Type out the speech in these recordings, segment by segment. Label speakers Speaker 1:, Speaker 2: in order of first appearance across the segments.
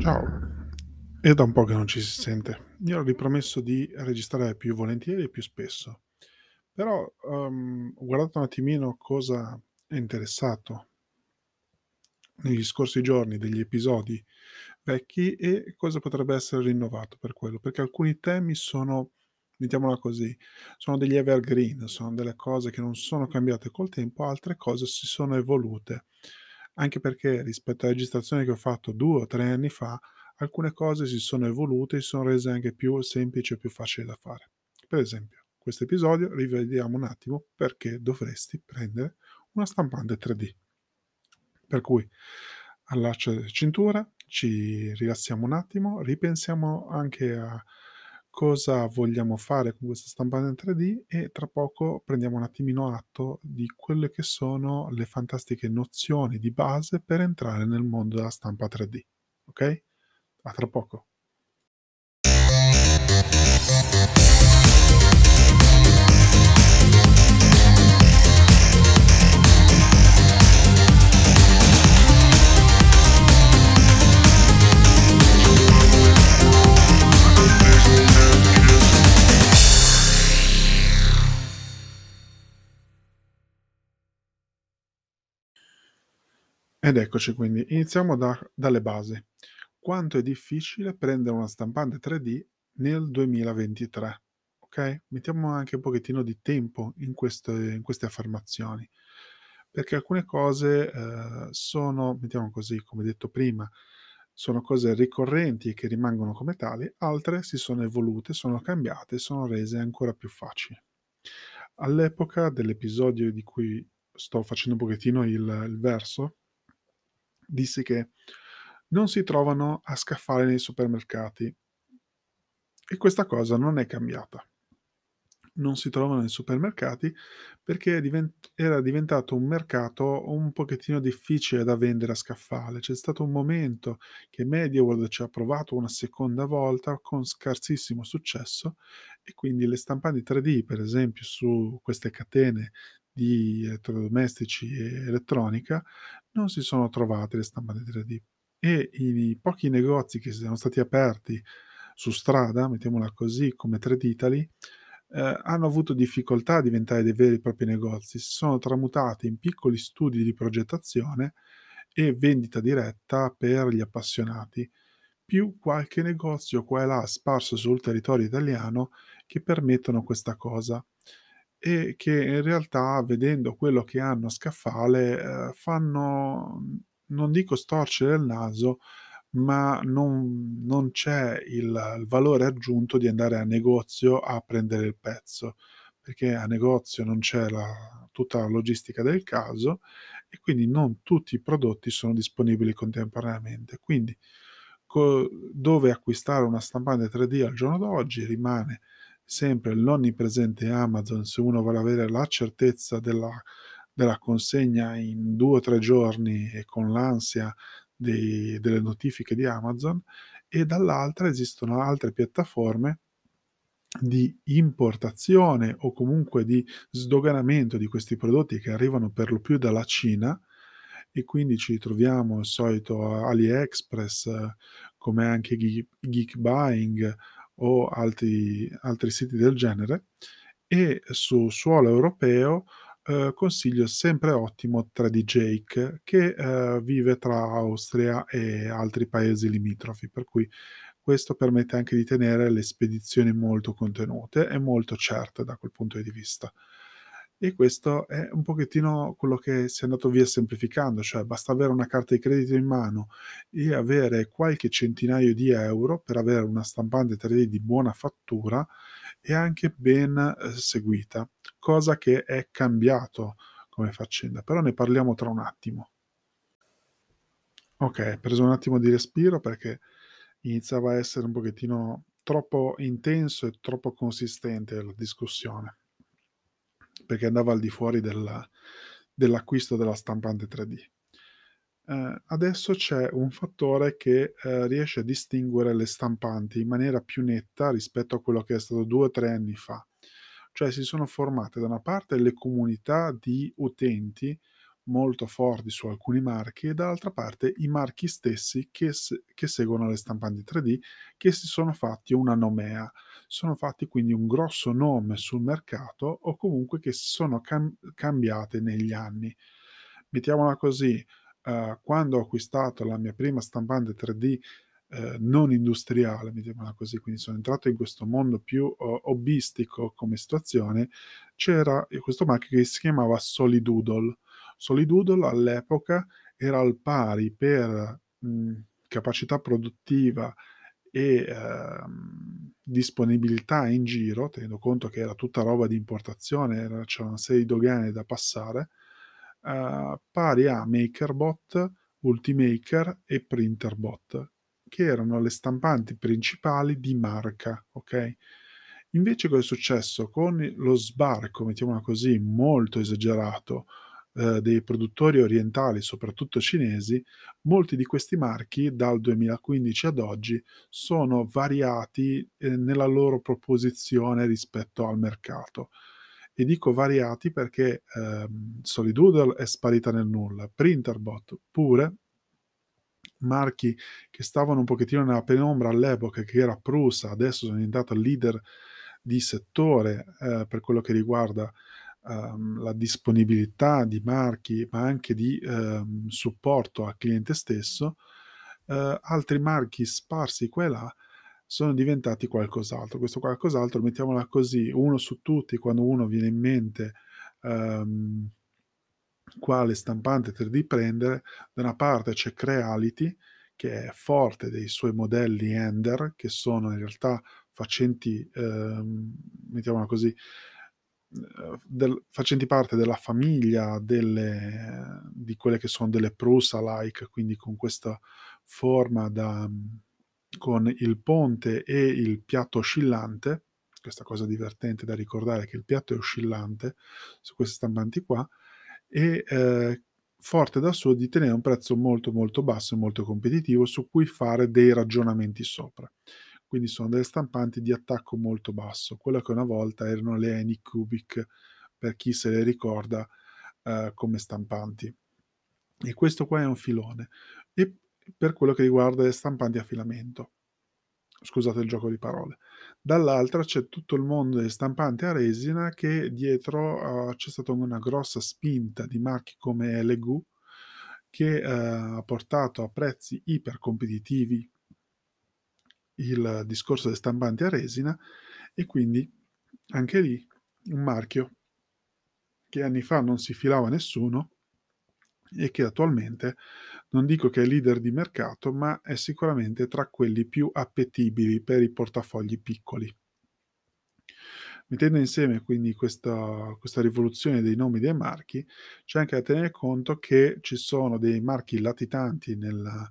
Speaker 1: Ciao, è da un po' che non ci si sente. Io ho ripromesso di registrare più volentieri e più spesso, però um, ho guardato un attimino cosa è interessato negli scorsi giorni degli episodi vecchi e cosa potrebbe essere rinnovato per quello, perché alcuni temi sono, mettiamola così, sono degli evergreen, sono delle cose che non sono cambiate col tempo, altre cose si sono evolute, anche perché rispetto alla registrazione che ho fatto due o tre anni fa, alcune cose si sono evolute e si sono rese anche più semplici e più facili da fare. Per esempio, questo episodio rivediamo un attimo perché dovresti prendere una stampante 3D. Per cui allaccia la cintura, ci rilassiamo un attimo, ripensiamo anche a cosa vogliamo fare con questa stampante 3D e tra poco prendiamo un attimino atto di quelle che sono le fantastiche nozioni di base per entrare nel mondo della stampa 3D. Ok? A tra poco. Ed eccoci quindi, iniziamo da, dalle basi. Quanto è difficile prendere una stampante 3D nel 2023? Ok? Mettiamo anche un pochettino di tempo in queste, in queste affermazioni, perché alcune cose eh, sono, mettiamo così, come detto prima, sono cose ricorrenti e che rimangono come tali, altre si sono evolute, sono cambiate, sono rese ancora più facili. All'epoca dell'episodio di cui sto facendo un pochettino il, il verso, dissi che non si trovano a scaffale nei supermercati e questa cosa non è cambiata. Non si trovano nei supermercati perché divent- era diventato un mercato un pochettino difficile da vendere a scaffale. C'è stato un momento che MediaWorld ci ha provato una seconda volta con scarsissimo successo e quindi le stampanti 3D, per esempio, su queste catene di elettrodomestici e elettronica non si sono trovate le stampanti 3D e i pochi negozi che sono stati aperti su strada, mettiamola così, come 3D Italy, eh, hanno avuto difficoltà a diventare dei veri e propri negozi, si sono tramutati in piccoli studi di progettazione e vendita diretta per gli appassionati, più qualche negozio qua e là sparso sul territorio italiano che permettono questa cosa e che in realtà vedendo quello che hanno a scaffale eh, fanno, non dico storcere il naso, ma non, non c'è il, il, valore aggiunto di andare a negozio a prendere il pezzo, perché a negozio non c'è la, tutta la logistica del caso e quindi non tutti i prodotti sono disponibili contemporaneamente. Quindi co- dove acquistare una stampante 3D al giorno d'oggi rimane sempre l'onnipresente Amazon, se uno vuole avere la certezza della, della consegna in due o tre giorni e con l'ansia dei, delle notifiche di Amazon, e dall'altra esistono altre piattaforme di importazione o comunque di sdoganamento di questi prodotti che arrivano per lo più dalla Cina e quindi ci troviamo il solito AliExpress come anche Geek Buying o altri, altri siti del genere e su suolo europeo eh, consiglio sempre ottimo 3D Jake che eh, vive tra Austria e altri paesi limitrofi per cui questo permette anche di tenere le spedizioni molto contenute e molto certe da quel punto di vista e questo è un pochettino quello che si è andato via semplificando, cioè basta avere una carta di credito in mano e avere qualche centinaio di euro per avere una stampante 3D di buona fattura e anche ben eh, seguita, cosa che è cambiato come faccenda, però ne parliamo tra un attimo. Ok, preso un attimo di respiro perché iniziava a essere un pochettino troppo intenso e troppo consistente la discussione perché andava al di fuori della, dell'acquisto della stampante 3D. Eh, adesso c'è un fattore che eh, riesce a distinguere le stampanti in maniera più netta rispetto a quello che è stato due o tre anni fa. Cioè si sono formate da una parte le comunità di utenti molto forti su alcuni marchi e dall'altra parte i marchi stessi che, se- che seguono le stampanti 3D che si sono fatti una nomea, sono fatti quindi un grosso nome sul mercato o comunque che si sono cam- cambiate negli anni. Mettiamola così, eh, quando ho acquistato la mia prima stampante 3D eh, non industriale, mettiamola così, quindi sono entrato in questo mondo più uh, hobbistico come situazione, c'era questo marchio che si chiamava Solidoodle. Solidoodle all'epoca era al pari per mh, capacità produttiva e eh, disponibilità in giro, tenendo conto che era tutta roba di importazione, era, c'era una serie di dogane da passare, eh, pari a MakerBot, Ultimaker e Printerbot, che erano le stampanti principali di marca, ok? Invece cosa è successo? Con lo sbarco, mettiamola così, molto esagerato, eh, dei produttori orientali, soprattutto cinesi, molti di questi marchi dal 2015 ad oggi sono variati eh, nella loro proposizione rispetto al mercato. E dico variati perché ehm, Solidoodle è sparita nel nulla, Printerbot pure, marchi che stavano un pochettino nella penombra all'epoca, che era Prusa, adesso sono diventato leader di settore eh, per quello che riguarda ehm, la disponibilità di marchi, ma anche di ehm, supporto al cliente stesso, eh, altri marchi sparsi qua e là sono diventati qualcos'altro. Questo qualcos'altro, mettiamola così, uno su tutti, quando uno viene in mente ehm, quale stampante 3D prendere, da una parte c'è Creality, che è forte dei suoi modelli Ender, che sono in realtà facenti, ehm, mettiamola così, del, facenti parte della famiglia delle, di quelle che sono delle Prusa-like, quindi con questa forma da, con il ponte e il piatto oscillante, questa cosa divertente da ricordare che il piatto è oscillante su queste stampanti qua, e eh, forte da suo di tenere un prezzo molto molto basso e molto competitivo su cui fare dei ragionamenti sopra. Quindi sono delle stampanti di attacco molto basso, quello che una volta erano le Anycubic, per chi se le ricorda eh, come stampanti. E questo qua è un filone. E per quello che riguarda le stampanti a filamento. Scusate il gioco di parole. Dall'altra c'è tutto il mondo delle stampanti a resina che dietro uh, c'è stata una grossa spinta di marchi come LGU che uh, ha portato a prezzi iper competitivi il discorso delle stampanti a resina e quindi anche lì un marchio che anni fa non si filava nessuno e che attualmente non dico che è leader di mercato, ma è sicuramente tra quelli più appetibili per i portafogli piccoli. Mettendo insieme quindi questa, questa rivoluzione dei nomi dei marchi, c'è anche da tenere conto che ci sono dei marchi latitanti nella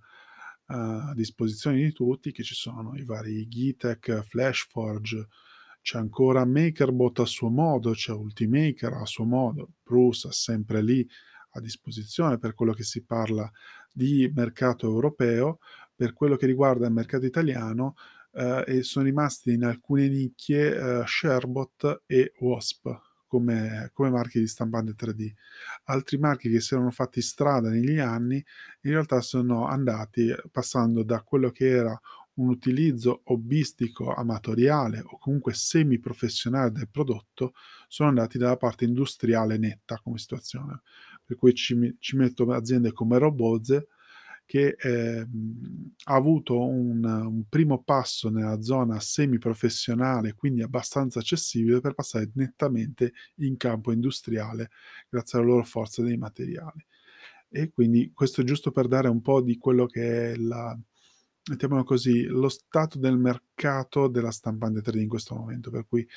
Speaker 1: uh, disposizione di tutti, che ci sono i vari Gitec, Flashforge, c'è ancora MakerBot a suo modo, c'è Ultimaker a suo modo, Prusa sempre lì, a disposizione per quello che si parla di mercato europeo, per quello che riguarda il mercato italiano eh, e sono rimasti in alcune nicchie eh, Sharebot e Wasp come, come, marchi di stampante 3D. Altri marchi che si erano fatti strada negli anni in realtà sono andati passando da quello che era un utilizzo hobbistico amatoriale o comunque semi-professionale del prodotto, sono andati dalla parte industriale netta come situazione per cui ci, ci metto aziende come Roboze che eh, ha avuto un, un, primo passo nella zona semi-professionale, quindi abbastanza accessibile, per passare nettamente in campo industriale grazie alla loro forza dei materiali. E quindi questo è giusto per dare un po' di quello che è la, mettiamolo così, lo stato del mercato della stampante 3D in questo momento. Per cui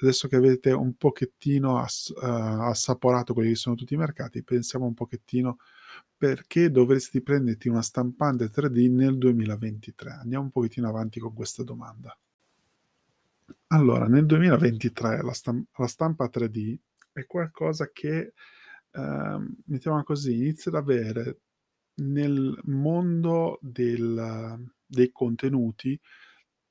Speaker 1: adesso che avete un pochettino ass, uh, assaporato quelli che sono tutti i mercati, pensiamo un pochettino perché dovresti prenderti una stampante 3D nel 2023. Andiamo un pochettino avanti con questa domanda. Allora, nel 2023 la, stamp- la stampa 3D è qualcosa che, eh, mettiamola così, inizia ad avere nel mondo del, dei contenuti,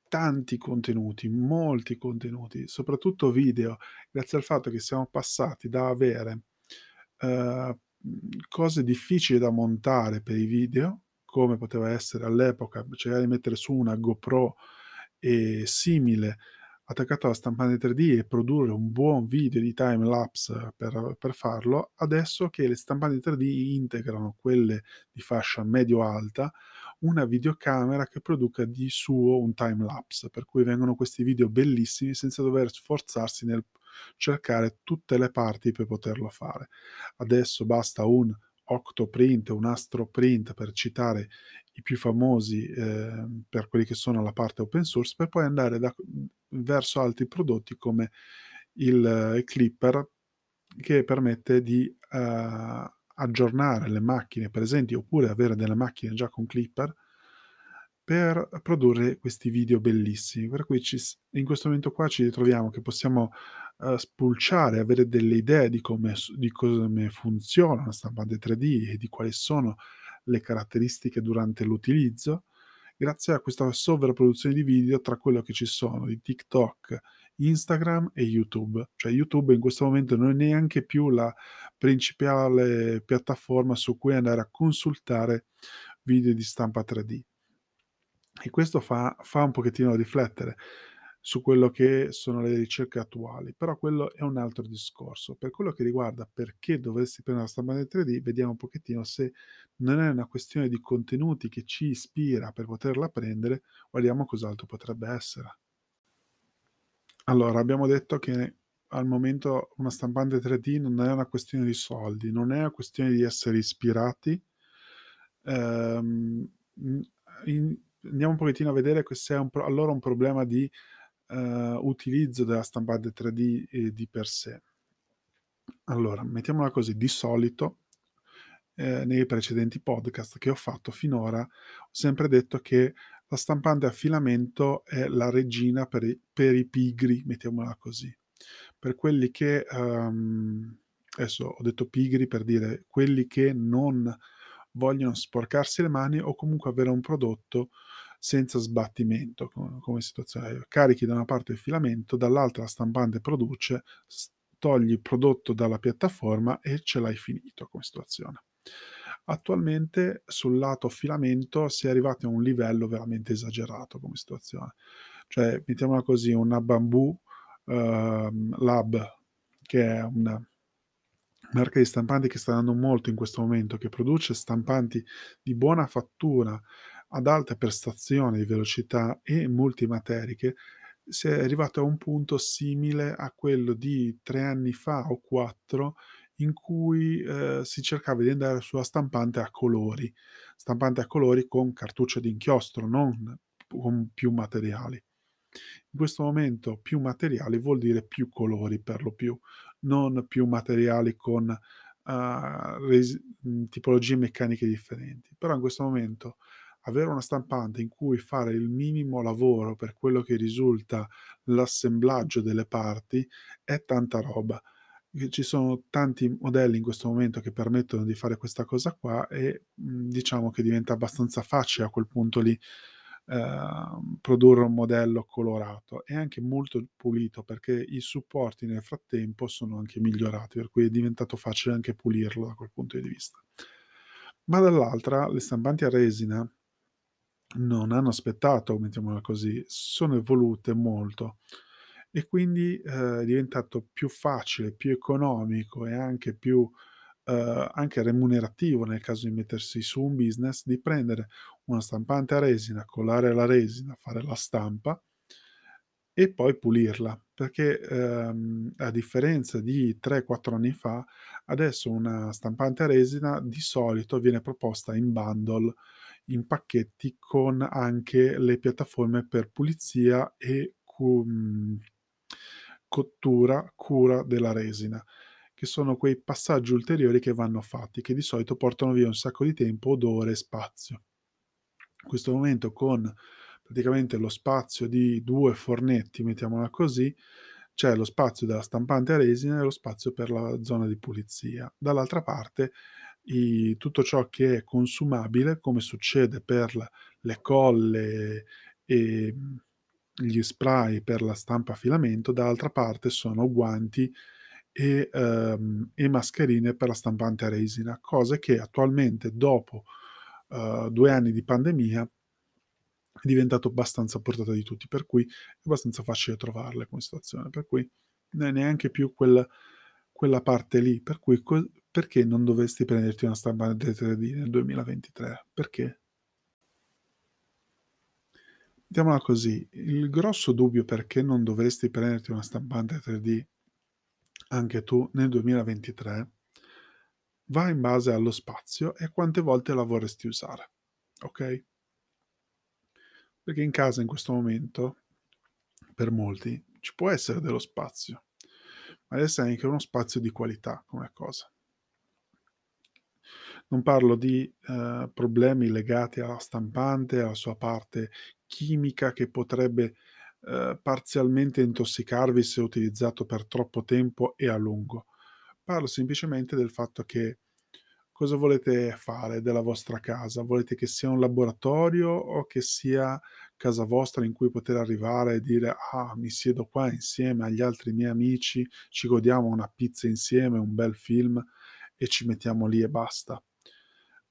Speaker 1: tanti contenuti, molti contenuti, soprattutto video, grazie al fatto che siamo passati da avere mhmm, cose difficili da montare per i video, come poteva essere all'epoca cercare di mettere su una GoPro e simile attaccato alla stampante 3D e produrre un buon video di time lapse per per farlo, adesso che le stampanti 3D integrano quelle di fascia medio-alta, una videocamera che produca di suo un time lapse, per cui vengono questi video bellissimi senza dover sforzarsi nel cercare tutte le parti per poterlo fare. Adesso basta un Octoprint, un Astroprint per citare i più famosi eh, per quelli che sono la parte open source, per poi andare da, verso altri prodotti come il, il Clipper che permette di uh, aggiornare le macchine presenti oppure avere delle macchine già con Clipper per produrre questi video bellissimi. Per cui ci, in questo momento qua ci ritroviamo che possiamo uh, spulciare, avere delle idee di come, di come funziona una stampante 3D e di quali sono le caratteristiche durante l'utilizzo, grazie a questa sovrapproduzione di video tra quello che ci sono di TikTok, Instagram e YouTube. Cioè YouTube in questo momento non è neanche più la principale piattaforma su cui andare a consultare video di stampa 3D. E questo fa, fa un pochettino riflettere su quello che sono le ricerche attuali, però quello è un altro discorso. Per quello che riguarda perché dovresti prendere la stampante 3D, vediamo un pochettino se non è una questione di contenuti che ci ispira per poterla prendere, guardiamo cos'altro potrebbe essere. Allora, abbiamo detto che al momento una stampante 3D non è una questione di soldi, non è una questione di essere ispirati. Ehm, in, andiamo un pochettino a vedere se è un allora un problema di uh, utilizzo della stampante 3D eh, di per sé. Allora, mettiamola così, di solito eh, nei precedenti podcast che ho fatto finora ho sempre detto che la stampante a filamento è la regina per i, per i pigri, mettiamola così. Per quelli che, um, adesso ho detto pigri per dire quelli che non vogliono sporcarsi le mani o comunque avere un prodotto senza sbattimento come, situazione. Carichi da una parte il filamento, dall'altra la stampante produce, togli il prodotto dalla piattaforma e ce l'hai finito come situazione. Attualmente sul lato filamento si è arrivati a un livello veramente esagerato come situazione. Cioè, mettiamola così, una Bamboo uh, Lab, che è una marca di stampanti che sta andando molto in questo momento, che produce stampanti di buona fattura, ad alte prestazioni di velocità e multimateriche, si è arrivato a un punto simile a quello di tre anni fa o quattro in cui eh, si cercava di andare sulla stampante a colori, stampante a colori con cartucce d'inchiostro, non con più materiali. In questo momento più materiali vuol dire più colori per lo più, non più materiali con uh, res- tipologie meccaniche differenti. Però in questo momento avere una stampante in cui fare il minimo lavoro per quello che risulta l'assemblaggio delle parti è tanta roba. Ci sono tanti modelli in questo momento che permettono di fare questa cosa qua e mhmm, diciamo che diventa abbastanza facile a quel punto lì eh, produrre un modello colorato e anche molto pulito perché i supporti nel frattempo sono anche migliorati, per cui è diventato facile anche pulirlo da quel punto di vista. Ma dall'altra le stampanti a resina non hanno aspettato, mettiamola così, sono evolute molto. E quindi eh, è diventato più facile, più economico e anche più eh, anche remunerativo nel caso di mettersi su un business di prendere una stampante a resina, collare la resina, fare la stampa e poi pulirla. Perché ehm, a differenza di 3-4 anni fa adesso una stampante a resina di solito viene proposta in bundle in pacchetti con anche le piattaforme per pulizia e cu- mhmm, cottura, cura della resina, che sono quei passaggi ulteriori che vanno fatti, che di solito portano via un sacco di tempo, odore e spazio. In questo momento con praticamente lo spazio di due fornetti, mettiamola così, c'è lo spazio della stampante a resina e lo spazio per la zona di pulizia. Dall'altra parte i, tutto ciò che è consumabile, come succede per le colle e gli spray per la stampa a filamento, dall'altra parte sono guanti e, ehm, e mascherine per la stampante a resina, cose che attualmente dopo, uhm, 2 anni di pandemia è diventato abbastanza a portata di tutti, per cui è abbastanza facile trovarle come situazione, per cui non è neanche più quel quella parte lì, per cui co perché non dovresti prenderti una stampante 3D nel 2023? Perché? Mettiamola così, il grosso dubbio perché non dovresti prenderti una stampante 3D anche tu nel 2023 va in base allo spazio e quante volte la vorresti usare, okay? Perché in casa in questo momento, per molti, ci può essere dello spazio, ma deve essere anche uno spazio di qualità come cosa. Non parlo di, ehm, problemi legati alla stampante, alla sua parte chimica che potrebbe, ehm, parzialmente intossicarvi se utilizzato per troppo tempo e a lungo. Parlo semplicemente del fatto che cosa volete fare della vostra casa? Volete che sia un laboratorio o che sia casa vostra in cui poter arrivare e dire: "Ah, mi siedo qua insieme agli altri miei amici, ci godiamo una pizza insieme, un bel film e ci mettiamo lì e basta"?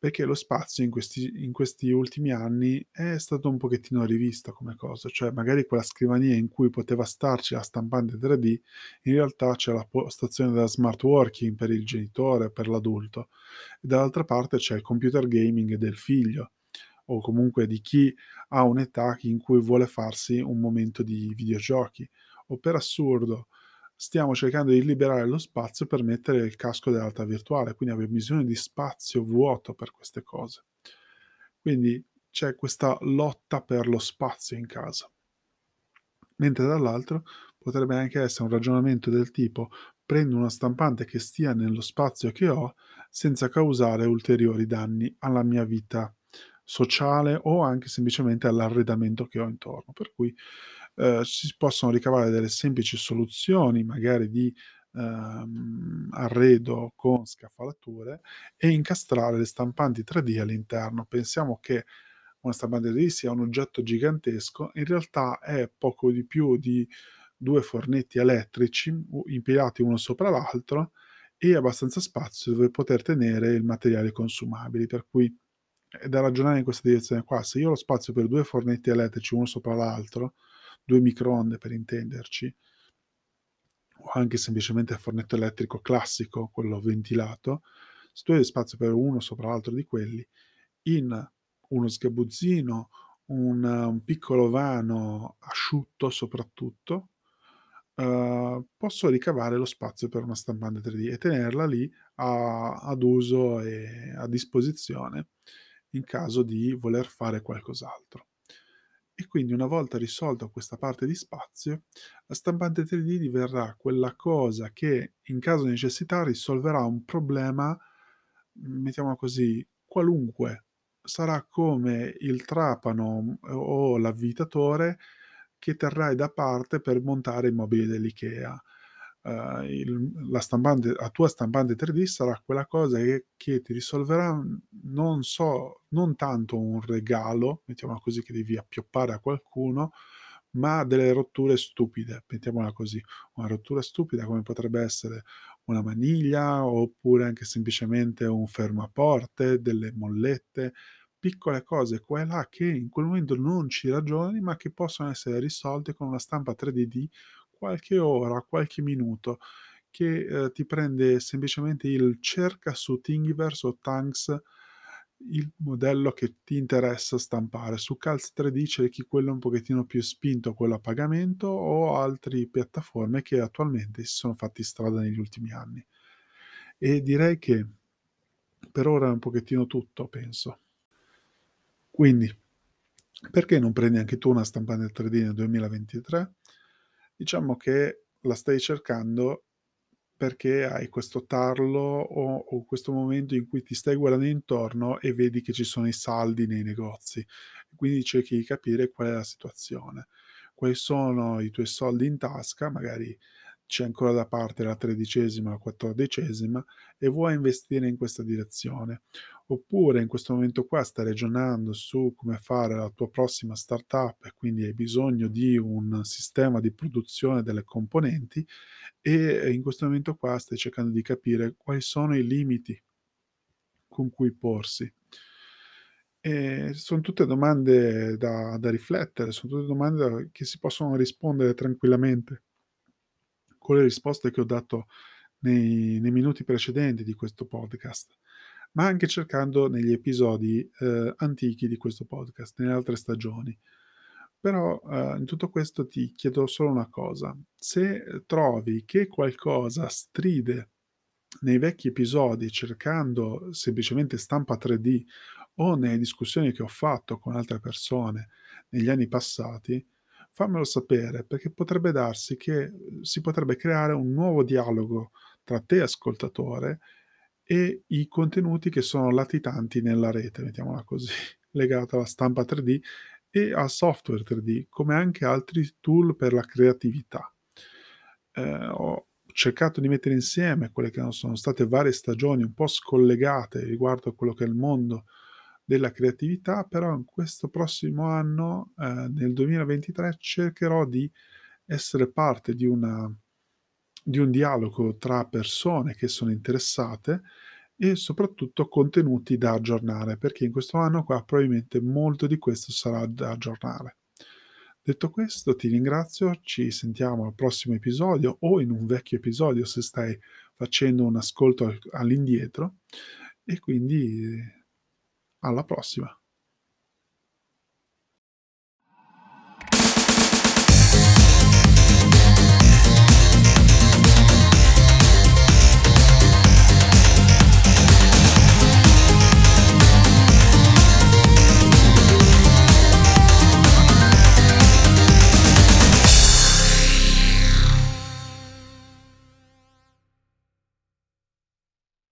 Speaker 1: Perché lo spazio in questi in questi ultimi anni è stato un pochettino rivisto come cosa, cioè magari quella scrivania in cui poteva starci la stampante 3D, in realtà c'è la postazione della smart working per il genitore, per l'adulto, e dall'altra parte c'è il computer gaming del figlio, o comunque di chi ha un'età in cui vuole farsi un momento di videogiochi. O per assurdo, stiamo cercando di liberare lo spazio per mettere il casco della realtà virtuale, quindi abbiamo bisogno di spazio vuoto per queste cose. Quindi c'è questa lotta per lo spazio in casa. Mentre dall'altro potrebbe anche essere un ragionamento del tipo: prendo una stampante che stia nello spazio che ho, senza causare ulteriori danni alla mia vita sociale o anche semplicemente all'arredamento che ho intorno. Per cui, ehm, si possono ricavare delle semplici soluzioni, magari di, ehm, arredo con scaffalature e incastrare le stampanti 3D all'interno. Pensiamo che una stampante 3D sia un oggetto gigantesco, in realtà è poco di più di 2 fornetti elettrici impilati uno sopra l'altro e abbastanza spazio dove poter tenere il materiali consumabili, per cui è da ragionare in questa direzione qua. Se io ho lo spazio per 2 fornetti elettrici uno sopra l'altro, 2 microonde per intenderci, o anche semplicemente il fornetto elettrico classico, quello ventilato, se tu hai spazio per uno sopra l'altro di quelli, in uno sgabuzzino, un un piccolo vano asciutto soprattutto, uhm, posso ricavare lo spazio per una stampante 3D e tenerla lì a ad uso e a disposizione in caso di voler fare qualcos'altro. E quindi una volta risolta questa parte di spazio, la stampante 3D diverrà quella cosa che in caso di necessità risolverà un problema, mettiamola così, qualunque. Sarà come il trapano o l'avvitatore che terrai da parte per montare i mobili dell'IKEA. Uhm, il la stampante la tua stampante 3D sarà quella cosa che che ti risolverà, non so, non tanto un regalo, mettiamola così, che devi appioppare a qualcuno, ma delle rotture stupide, mettiamola così. Una rottura stupida come potrebbe essere una maniglia, oppure anche semplicemente un fermaporte, delle mollette, piccole cose qua e là che in quel momento non ci ragioni, ma che possono essere risolte con una stampa 3D di qualche ora, qualche minuto, che, ehm, ti prende semplicemente il cerca su Thingiverse o Tanks il modello che ti interessa stampare. Su Calz 3D cerchi quello un pochettino più spinto, quello a pagamento o altri piattaforme che attualmente si sono fatti strada negli ultimi anni. E direi che per ora è un pochettino tutto, penso. Quindi, perché non prendi anche tu una stampante 3D nel 2023? Diciamo che la stai cercando perché hai questo tarlo o o questo momento in cui ti stai guardando intorno e vedi che ci sono i saldi nei negozi. Quindi cerchi di capire qual è la situazione. Quali sono i tuoi soldi in tasca, magari c'è ancora da parte la tredicesima la quattordicesima e vuoi investire in questa direzione. Oppure in questo momento qua stai ragionando su come fare la tua prossima startup e quindi hai bisogno di un sistema di produzione delle componenti e in questo momento qua stai cercando di capire quali sono i limiti con cui porsi. E son tutte domande da da riflettere, son tutte domande che si possono rispondere tranquillamente con le risposte che ho dato nei nei minuti precedenti di questo podcast, ma anche cercando negli episodi, ehm, antichi di questo podcast, nelle altre stagioni. Però, ehm, in tutto questo ti chiedo solo una cosa: se trovi che qualcosa stride nei vecchi episodi cercando semplicemente stampa 3D o nelle discussioni che ho fatto con altre persone negli anni passati, fammelo sapere perché potrebbe darsi che, si potrebbe creare un nuovo dialogo tra te ascoltatore e i contenuti che sono latitanti nella rete, mettiamola così, legata alla stampa 3D e al software 3D, come anche altri tool per la creatività. Ehm, ho cercato di mettere insieme quelle che sono state varie stagioni un po' scollegate riguardo a quello che è il mondo della creatività, però in questo prossimo anno, ehm, nel 2023, cercherò di essere parte di una di un dialogo tra persone che sono interessate e soprattutto contenuti da aggiornare, perché in questo anno qua probabilmente molto di questo sarà da aggiornare. Detto questo ti ringrazio, ci sentiamo al prossimo episodio o in un vecchio episodio se stai facendo un ascolto all'indietro e quindi alla prossima.